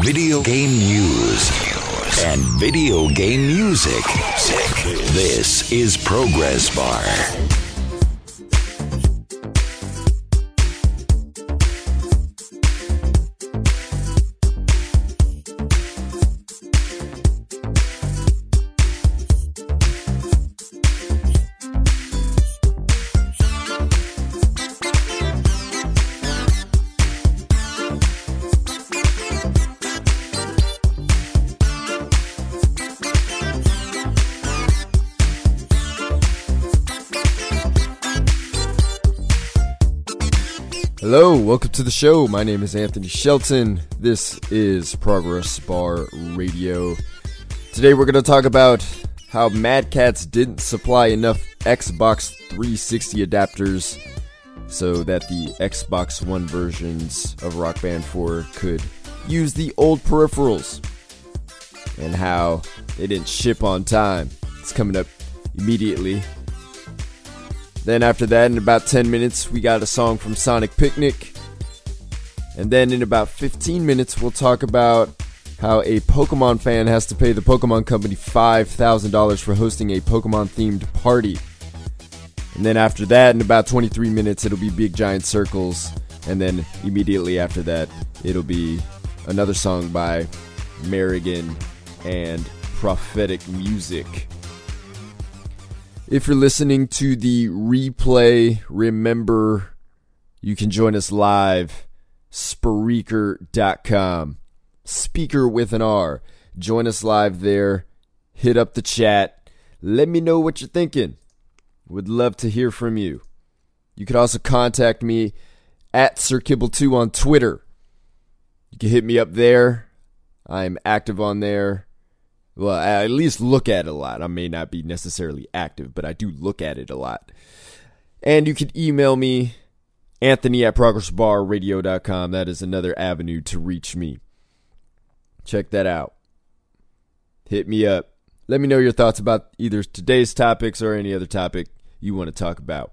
video game news and video game music. This is Progress Bar. To the show. My name is Anthony Shelton. This is Progress Bar Radio. Today we're going to talk about how Mad Catz didn't supply enough Xbox 360 adapters so that the Xbox One versions of Rock Band 4 could use the old peripherals and how they didn't ship on time. It's coming up immediately. Then after that, in about 10 minutes, we got a song from Sonic Picnic. And then in about 15 minutes, we'll talk about how a Pokemon fan has to pay the Pokemon Company $5,000 for hosting a Pokemon themed party. And then after that, in about 23 minutes, it'll be Big Giant Circles. And then immediately after that, it'll be another song by Marigan and Prophetic Music. If you're listening to the replay, remember you can join us live. Spreaker.com. Speaker with an R. Join us live there. Hit up the chat. Let me know what you're thinking. Would love to hear from you. You could also contact me at SirKibble2 on Twitter. You can hit me up there. I'm active on there. Well, I at least look at it a lot. I may not be necessarily active, but I do look at it a lot. And you can email me, Anthony at progressbarradio.com. That is another avenue to reach me. Check that out. Hit me up. Let me know your thoughts about either today's topics or any other topic you want to talk about.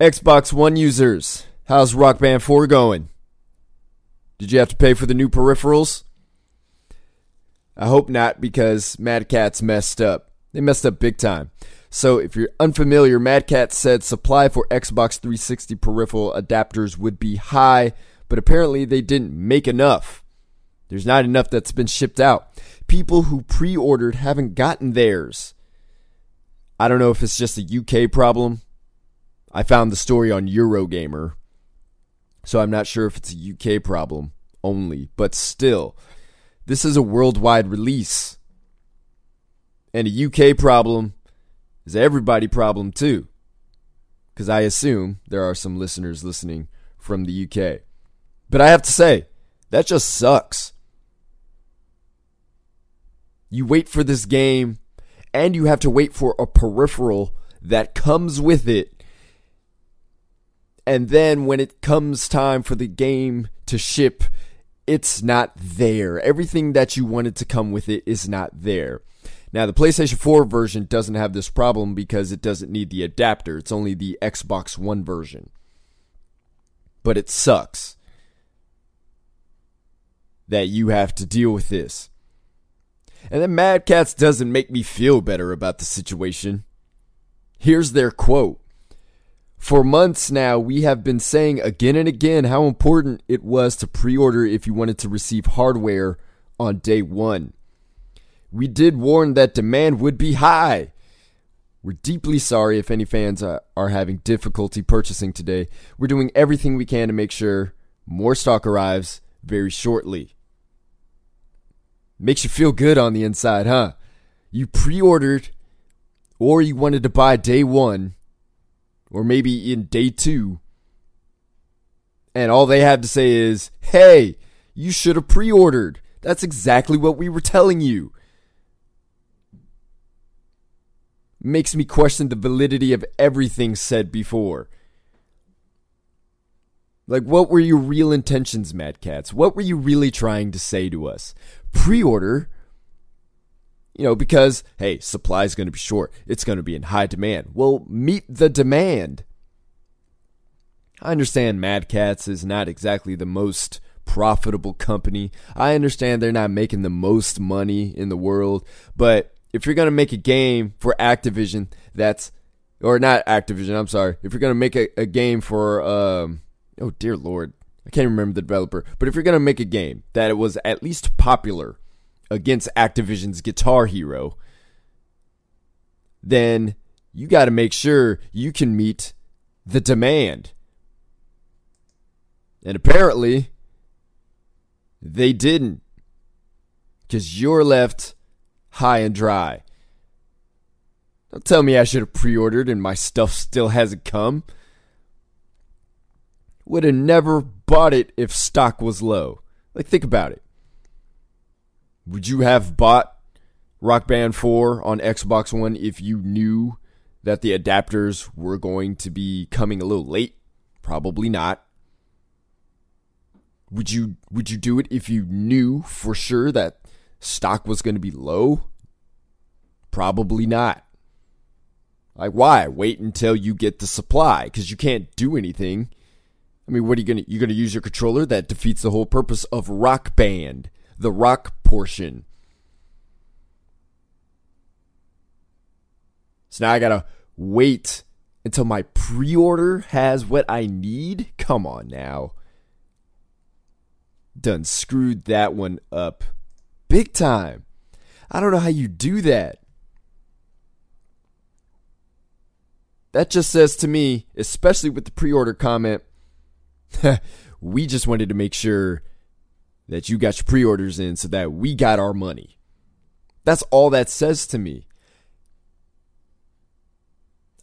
Xbox One users, how's Rock Band 4 going? Did you have to pay for the new peripherals? I hope not because Mad Catz messed up. They messed up big time. So if you're unfamiliar, Mad Catz said supply for Xbox 360 peripheral adapters would be high, but apparently they didn't make enough. There's not enough that's been shipped out. People who pre ordered haven't gotten theirs. I don't know if it's just a UK problem. I found the story on Eurogamer. So I'm not sure if it's a UK problem only, but still, this is a worldwide release. And a UK problem is everybody problem too. Because I assume there are some listeners listening from the UK. But I have to say, that just sucks. You wait for this game, and you have to wait for a peripheral that comes with it. And then when it comes time for the game to ship, it's not there. Everything that you wanted to come with it is not there. Now, the PlayStation 4 version doesn't have this problem because it doesn't need the adapter. It's only the Xbox One version. But it sucks that you have to deal with this. And then Mad Catz doesn't make me feel better about the situation. Here's their quote for months now, we have been saying again and again how important it was to pre order if you wanted to receive hardware on day one. We did warn that demand would be high. We're deeply sorry if any fans are, having difficulty purchasing today. We're doing everything we can to make sure more stock arrives very shortly. Makes you feel good on the inside, huh? You pre ordered or you wanted to buy day one or maybe in day two, and all they have to say is, hey, you should have pre ordered. That's exactly what we were telling you. Makes me question the validity of everything said before. Like, what were your real intentions, Mad Catz? What were you really trying to say to us? Pre order you know, because, hey, supply is going to be short. It's going to be in high demand. Well, meet the demand. I understand Mad Catz is not exactly the most profitable company. I understand they're not making the most money in the world, but if you're going to make a game for Activision that's or not Activision, I'm sorry. If you're going to make a, a game for um oh dear lord, I can't remember the developer, but if you're going to make a game that it was at least popular against Activision's Guitar Hero, then you got to make sure you can meet the demand. And apparently, they didn't. Because you're left high and dry. Don't tell me I should have pre ordered and my stuff still hasn't come. Would have never bought it if stock was low. Like, think about it. Would you have bought Rock Band 4 on Xbox One if you knew that the adapters were going to be coming a little late? Probably not. Would you would you do it if you knew for sure that stock was going to be low? Probably not. Like why? Wait until you get the supply cuz you can't do anything. I mean, what are you going to you're going to use your controller that defeats the whole purpose of Rock Band, the rock portion. So now I got to wait until my pre-order has what I need? Come on now done screwed that one up big time. I don't know how you do that. That just says to me, especially with the pre order comment, we just wanted to make sure that you got your pre orders in so that we got our money. That's all that says to me.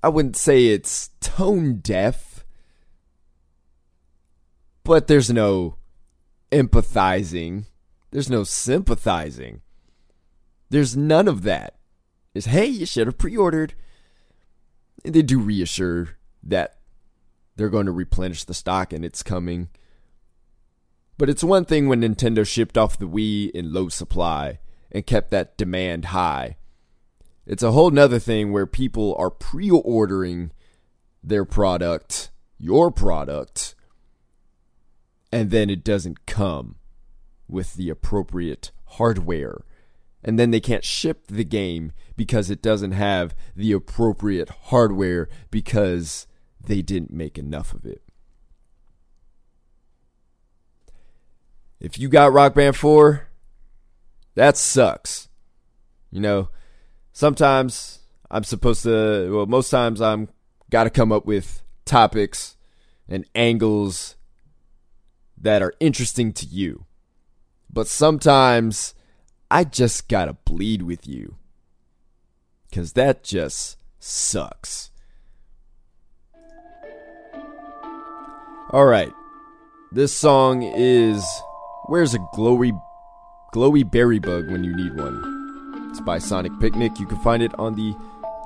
I wouldn't say it's tone deaf, but there's no empathizing. There's no sympathizing. There's none of that. Is hey, you should have pre-ordered. They do reassure that they're going to replenish the stock and it's coming. But it's one thing when Nintendo shipped off the Wii in low supply and kept that demand high. It's a whole nother thing where people are pre ordering their product, your product, and then it doesn't come with the appropriate hardware. And then they can't ship the game because it doesn't have the appropriate hardware because they didn't make enough of it. If you got Rock Band 4, that sucks. You know, sometimes I'm supposed to, well, most times I'm got to come up with topics and angles that are interesting to you. But sometimes I just gotta bleed with you. Because that just sucks. Alright. This song is Where's a Glowy Glowy Berry Bug When You Need One? It's by Sonic Picnic. You can find it on the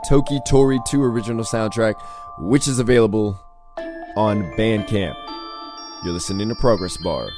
Toki Tori 2 original soundtrack, which is available on Bandcamp. You're listening to Progress Bar.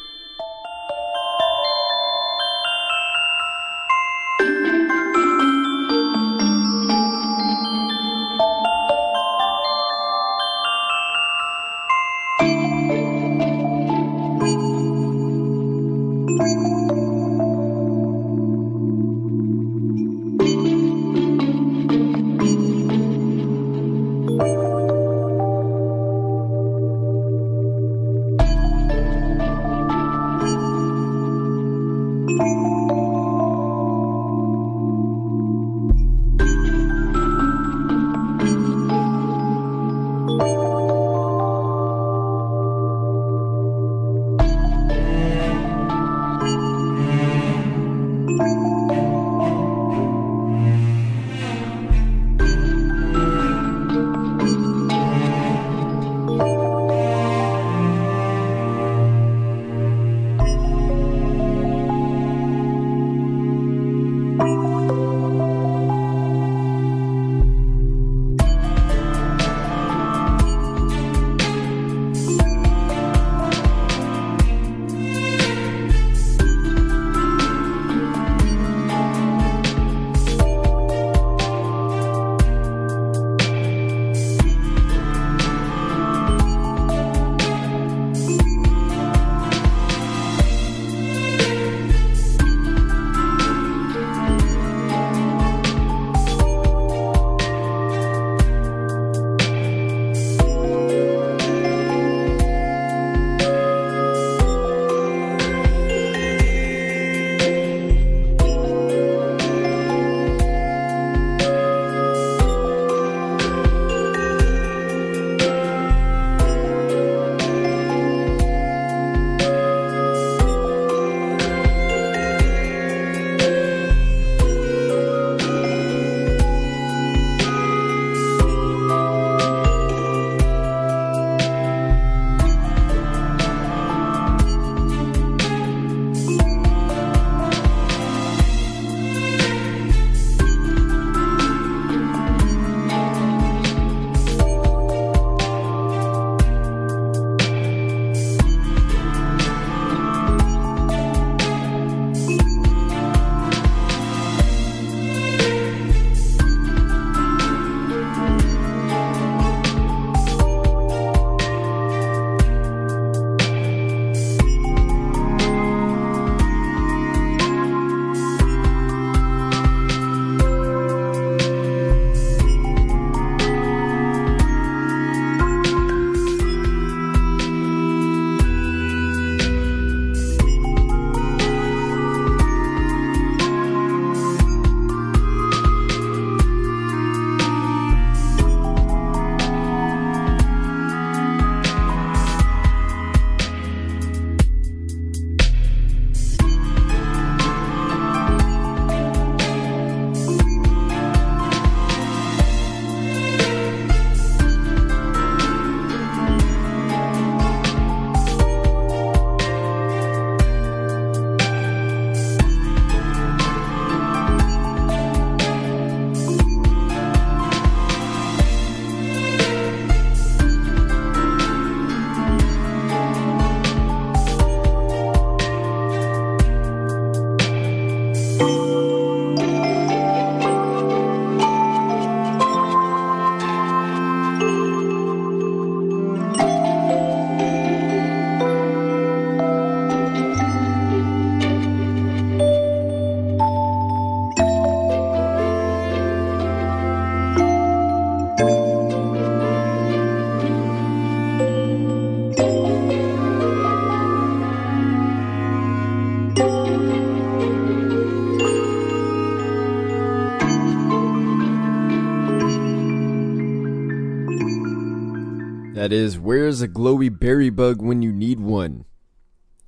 That is, where's a glowy berry bug when you need one?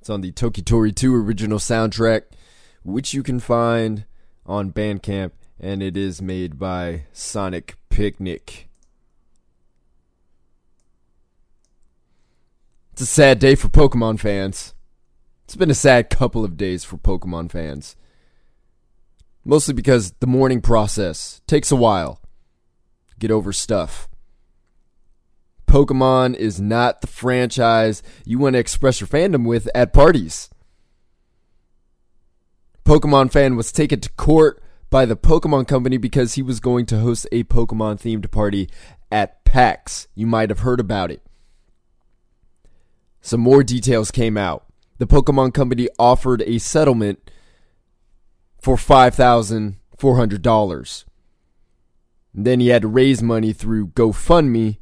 It's on the Toki Tori 2 original soundtrack, which you can find on Bandcamp, and it is made by Sonic Picnic. It's a sad day for Pokemon fans. It's been a sad couple of days for Pokemon fans. Mostly because the mourning process takes a while. Get over stuff. Pokemon is not the franchise you want to express your fandom with at parties. Pokemon fan was taken to court by the Pokemon Company because he was going to host a Pokemon themed party at PAX. You might have heard about it. Some more details came out. The Pokemon Company offered a settlement for $5,400. Then he had to raise money through GoFundMe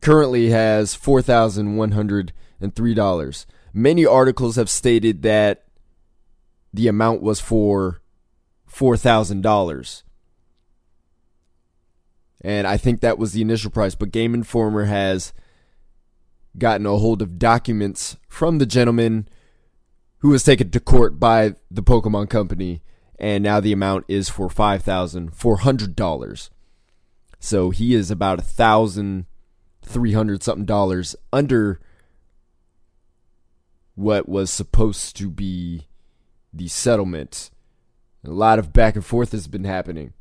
currently has $4,103. Many articles have stated that the amount was for $4,000. And I think that was the initial price, but Game Informer has gotten a hold of documents from the gentleman who was taken to court by the Pokemon Company, and now the amount is for $5,400. So he is about a thousand 300 something dollars under what was supposed to be the settlement. A lot of back and forth has been happening.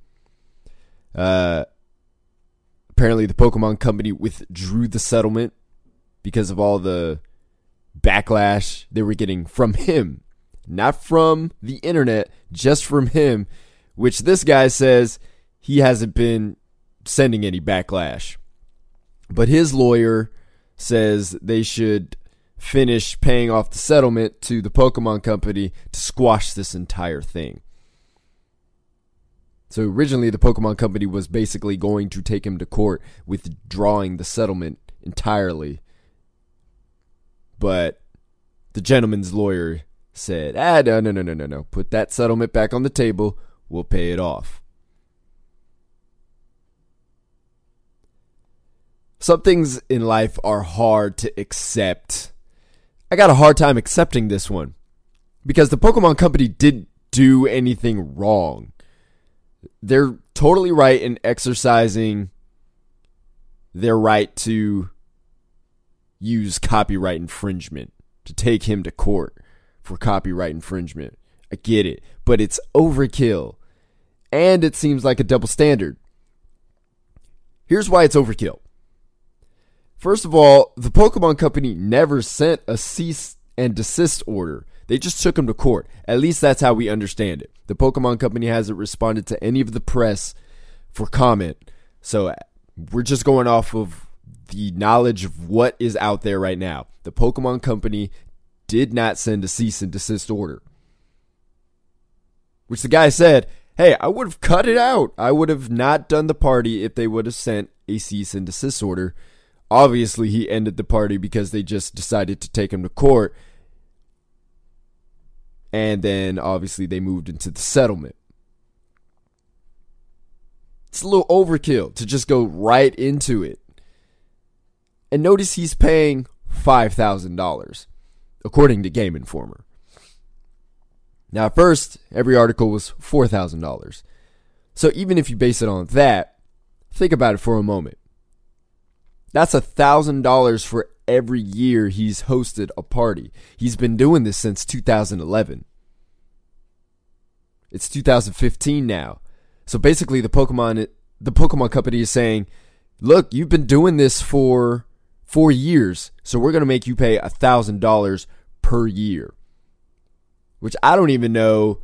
Uh, apparently, the Pokemon Company withdrew the settlement because of all the backlash they were getting from him. Not from the internet, just from him, which this guy says he hasn't been sending any backlash. But his lawyer says they should finish paying off the settlement to the Pokemon Company to squash this entire thing. So originally, the Pokemon Company was basically going to take him to court, withdrawing the settlement entirely. But the gentleman's lawyer said, ah, no, no, no, no, no, no. Put that settlement back on the table. We'll pay it off. Some things in life are hard to accept. I got a hard time accepting this one because the Pokemon Company didn't do anything wrong. They're totally right in exercising their right to use copyright infringement, to take him to court for copyright infringement. I get it, but it's overkill. And it seems like a double standard. Here's why it's overkill. First of all, the Pokemon Company never sent a cease and desist order. They just took him to court. At least that's how we understand it. The Pokemon Company hasn't responded to any of the press for comment. So we're just going off of the knowledge of what is out there right now. The Pokemon Company did not send a cease and desist order. Which the guy said, hey, I would have cut it out. I would have not done the party if they would have sent a cease and desist order. Obviously, he ended the party because they just decided to take him to court. And then obviously they moved into the settlement. It's a little overkill to just go right into it. And notice he's paying $5,000, according to Game Informer. Now, at first, every article was $4,000. So even if you base it on that, think about it for a moment. That's a thousand dollars for every year he's hosted a party. He's been doing this since 2011. It's 2015 now. So basically the Pokemon the Pokemon company is saying, "Look, you've been doing this for 4 years, so we're going to make you pay a $1000 per year." Which I don't even know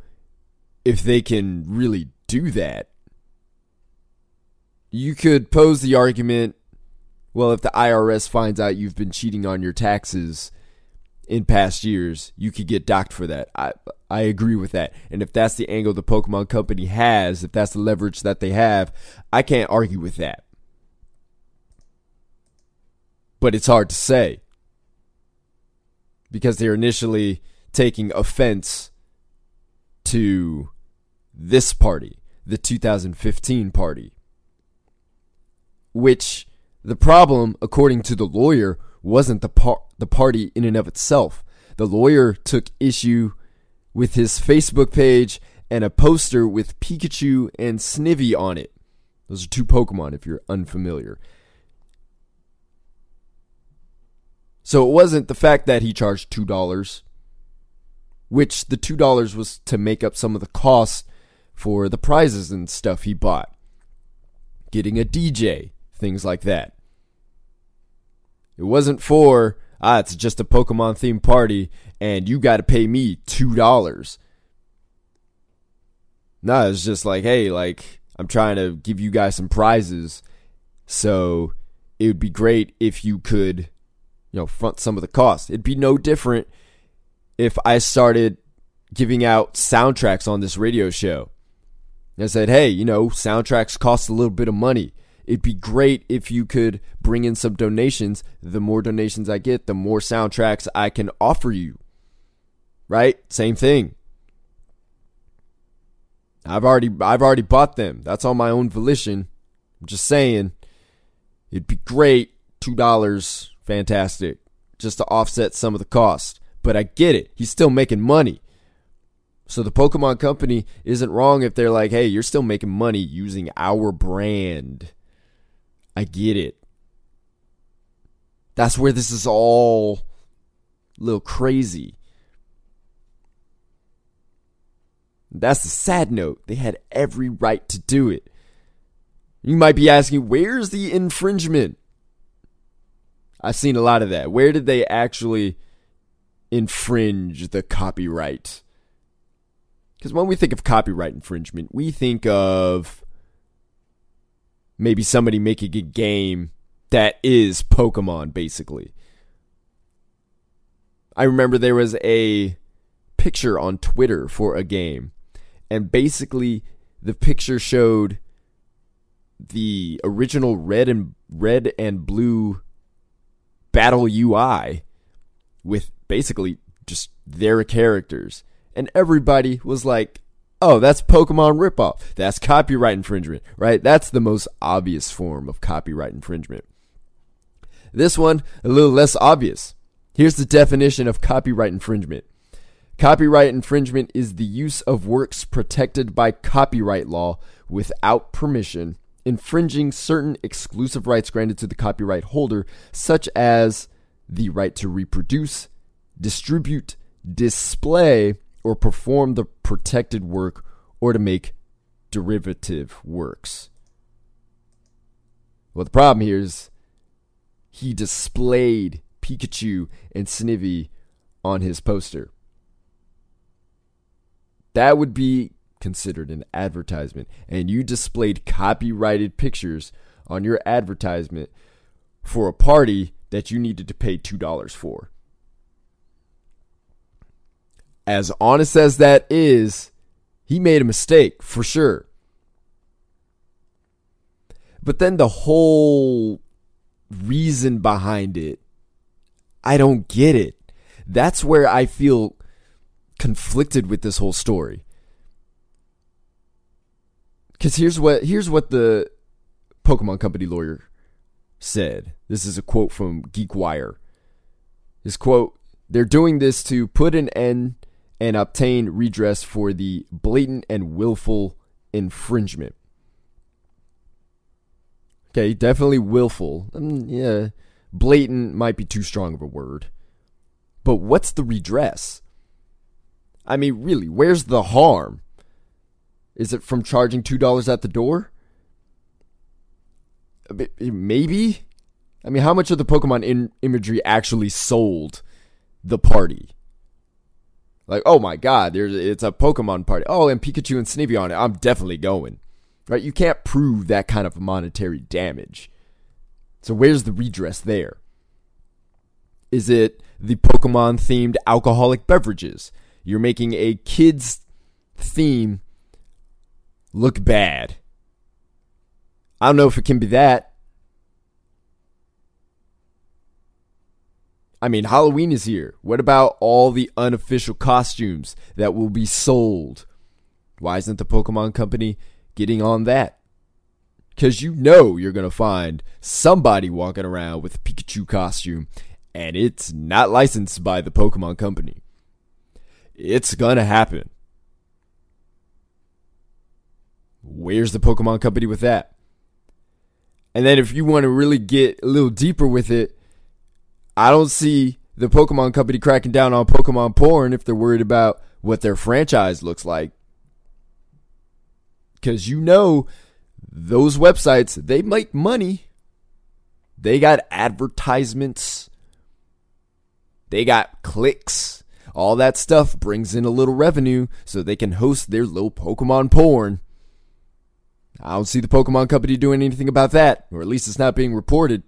if they can really do that. You could pose the argument well, if the IRS finds out you've been cheating on your taxes in past years, you could get docked for that. I I agree with that. And if that's the angle the Pokemon Company has, if that's the leverage that they have, I can't argue with that. But it's hard to say because they're initially taking offense to this party, the 2015 party, which The problem, according to the lawyer, wasn't the par- the party in and of itself. The lawyer took issue with his Facebook page and a poster with Pikachu and Snivy on it. Those are two Pokemon if you're unfamiliar. So it wasn't the fact that he charged $2, which the $2 was to make up some of the costs for the prizes and stuff he bought. Getting a DJ, things like that. It wasn't for, ah, it's just a Pokemon themed party and you got to pay me $2. No, it's just like, hey, like, I'm trying to give you guys some prizes. So it would be great if you could, you know, front some of the cost. It'd be no different if I started giving out soundtracks on this radio show. I said, hey, you know, soundtracks cost a little bit of money. It'd be great if you could bring in some donations. The more donations I get, the more soundtracks I can offer you. Right? Same thing. I've already I've already bought them. That's on my own volition. I'm just saying it'd be great, two dollars, fantastic, just to offset some of the cost. But I get it. He's still making money. So the Pokemon company isn't wrong if they're like, hey, you're still making money using our brand. I get it. That's where this is all a little crazy. That's the sad note. They had every right to do it. You might be asking, where's the infringement? I've seen a lot of that. Where did they actually infringe the copyright? Because when we think of copyright infringement, we think of maybe somebody making a game that is Pokemon, basically. I remember there was a picture on Twitter for a game, and basically the picture showed the original red and red and blue battle UI with basically just their characters and everybody was like, "Oh, that's Pokemon ripoff. That's copyright infringement, right? That's the most obvious form of copyright infringement." This one, a little less obvious. Here's the definition of copyright infringement. Copyright infringement is the use of works protected by copyright law without permission, infringing certain exclusive rights granted to the copyright holder, such as the right to reproduce, distribute, display, or perform the protected work or to make derivative works. Well, the problem here is he displayed Pikachu and Snivy on his poster. That would be considered an advertisement, and you displayed copyrighted pictures on your advertisement for a party that you needed to pay $2 for as honest as that is, he made a mistake for sure. But then the whole reason behind it, I don't get it. That's where I feel conflicted with this whole story. Cuz here's what here's what the Pokemon Company lawyer said. This is a quote from GeekWire. His quote, they're doing this to put an end and obtain redress for the blatant and willful infringement. Okay, definitely willful. Um, yeah, blatant might be too strong of a word. But what's the redress? I mean, really, where's the harm? Is it from charging $2 at the door? Maybe? I mean, how much of the Pokemon in- imagery actually sold the party? Like, oh my god, there's it's a Pokemon party. Oh, and Pikachu and Snivy on it. I'm definitely going. Right? You can't prove that kind of monetary damage. So where's the redress there? Is it the Pokemon themed alcoholic beverages? You're making a kids theme look bad. I don't know if it can be that. I mean, Halloween is here. What about all the unofficial costumes that will be sold? Why isn't the Pokemon Company getting on that? Because you know you're going to find somebody walking around with a Pikachu costume, and it's not licensed by the Pokemon Company. It's going to happen. Where's the Pokemon Company with that? And then if you want to really get a little deeper with it, I don't see the Pokemon Company cracking down on Pokemon porn if they're worried about what their franchise looks like. Because you know, those websites, they make money. They got advertisements, they got clicks. All that stuff brings in a little revenue so they can host their little Pokemon porn. I don't see the Pokemon Company doing anything about that, or at least it's not being reported.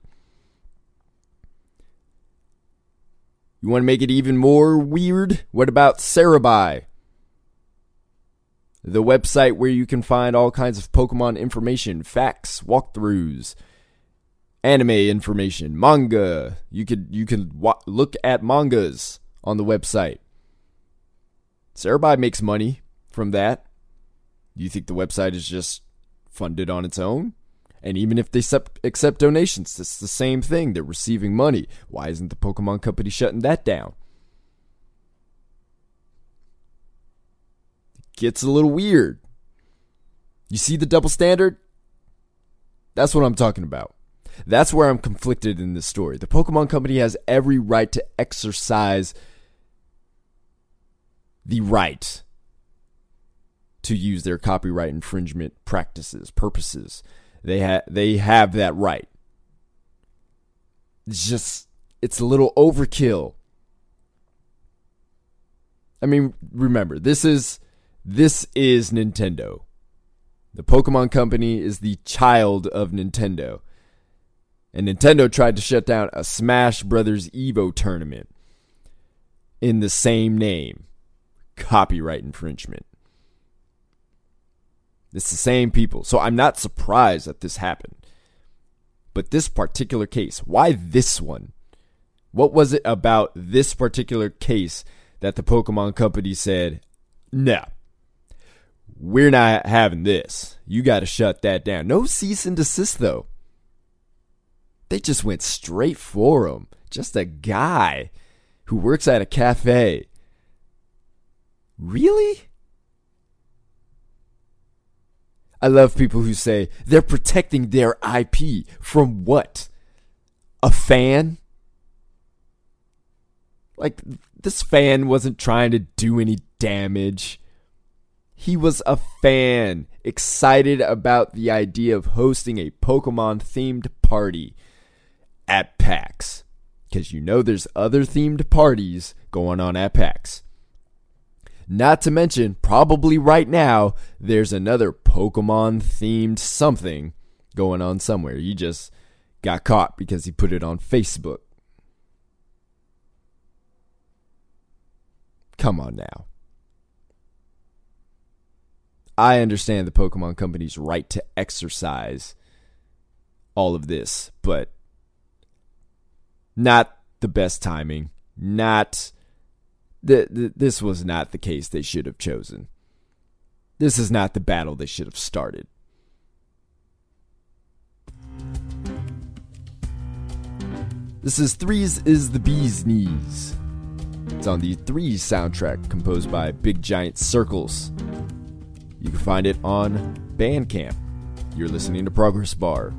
You want to make it even more weird? What about Serebii? The website where you can find all kinds of Pokemon information, facts, walkthroughs, anime information, manga. You could you can wa- look at mangas on the website. Serebii makes money from that. You think the website is just funded on its own? And even if they accept donations, it's the same thing. They're receiving money. Why isn't the Pokemon Company shutting that down? It gets a little weird. You see the double standard? That's what I'm talking about. That's where I'm conflicted in this story. The Pokemon Company has every right to exercise the right to use their copyright infringement practices, purposes. They have they have that right. It's just it's a little overkill. I mean, remember, this is this is Nintendo. The Pokemon Company is the child of Nintendo. And Nintendo tried to shut down a Smash Brothers Evo tournament in the same name. Copyright infringement. It's the same people. So I'm not surprised that this happened. But this particular case, why this one? What was it about this particular case that the Pokemon Company said, no, we're not having this. You got to shut that down. No cease and desist, though. They just went straight for him. Just a guy who works at a cafe. Really? I love people who say they're protecting their IP from what? A fan? Like, this fan wasn't trying to do any damage. He was a fan, excited about the idea of hosting a Pokemon themed party at PAX. Because you know there's other themed parties going on at PAX. Not to mention, probably right now, there's another Pokemon themed something going on somewhere. You just got caught because he put it on Facebook. Come on now. I understand the Pokemon Company's right to exercise all of this, but not the best timing, not the, the, this was not the case they should have chosen. This is not the battle they should have started. This is Threes is the Bee's Knees. It's on the Threes soundtrack composed by Big Giant Circles. You can find it on Bandcamp. You're listening to Progress Bar.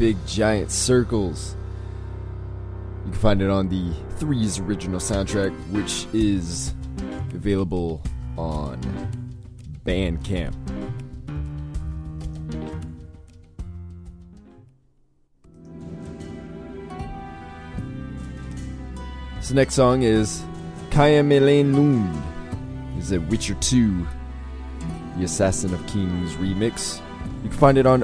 Big Giant Circles. You can find it on the Threes original soundtrack, which is available on Bandcamp. This next song is Cáemm elaine luned. Is a Witcher 2, the Assassin of Kings remix. You can find it on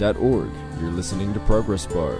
ocremix.org. You're listening to Progress Bar.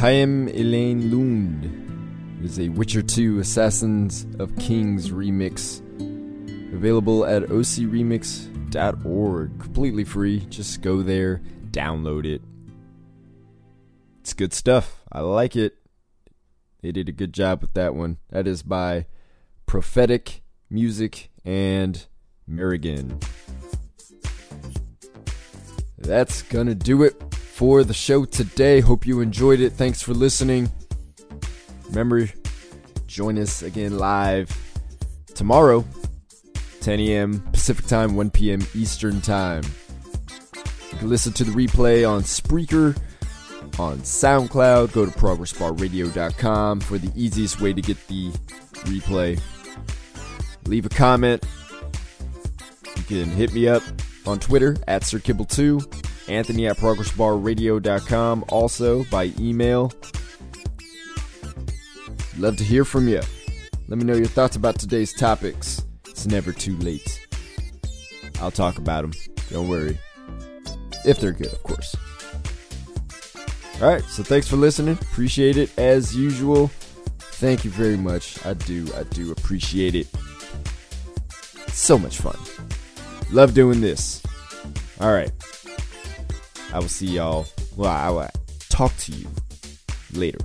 Cáemm elaine luned is a Witcher 2 Assassins of Kings remix. Available at ocremix.org. Completely free. Just go there, download it. It's good stuff. I like it. They did a good job with that one. That is by Prophetic Music and Merrigan. That's gonna do it for the show today. Hope you enjoyed it. Thanks for listening. Remember, join us again live tomorrow, 10 a.m. Pacific Time, 1 p.m. Eastern Time. You can listen to the replay on Spreaker, on SoundCloud. Go to progressbarradio.com for the easiest way to get the replay. Leave a comment. You can hit me up on Twitter at SirKibble2 Anthony at progressbarradio.com. Also by email. Love to hear from you. Let me know your thoughts about today's topics. It's never too late. I'll talk about them. Don't worry. If they're good, of course. Alright, so thanks for listening. Appreciate it as usual. Thank you very much. I do, I do appreciate it. so much fun. Love doing this. Alright. I will see y'all. Well, I will talk to you later.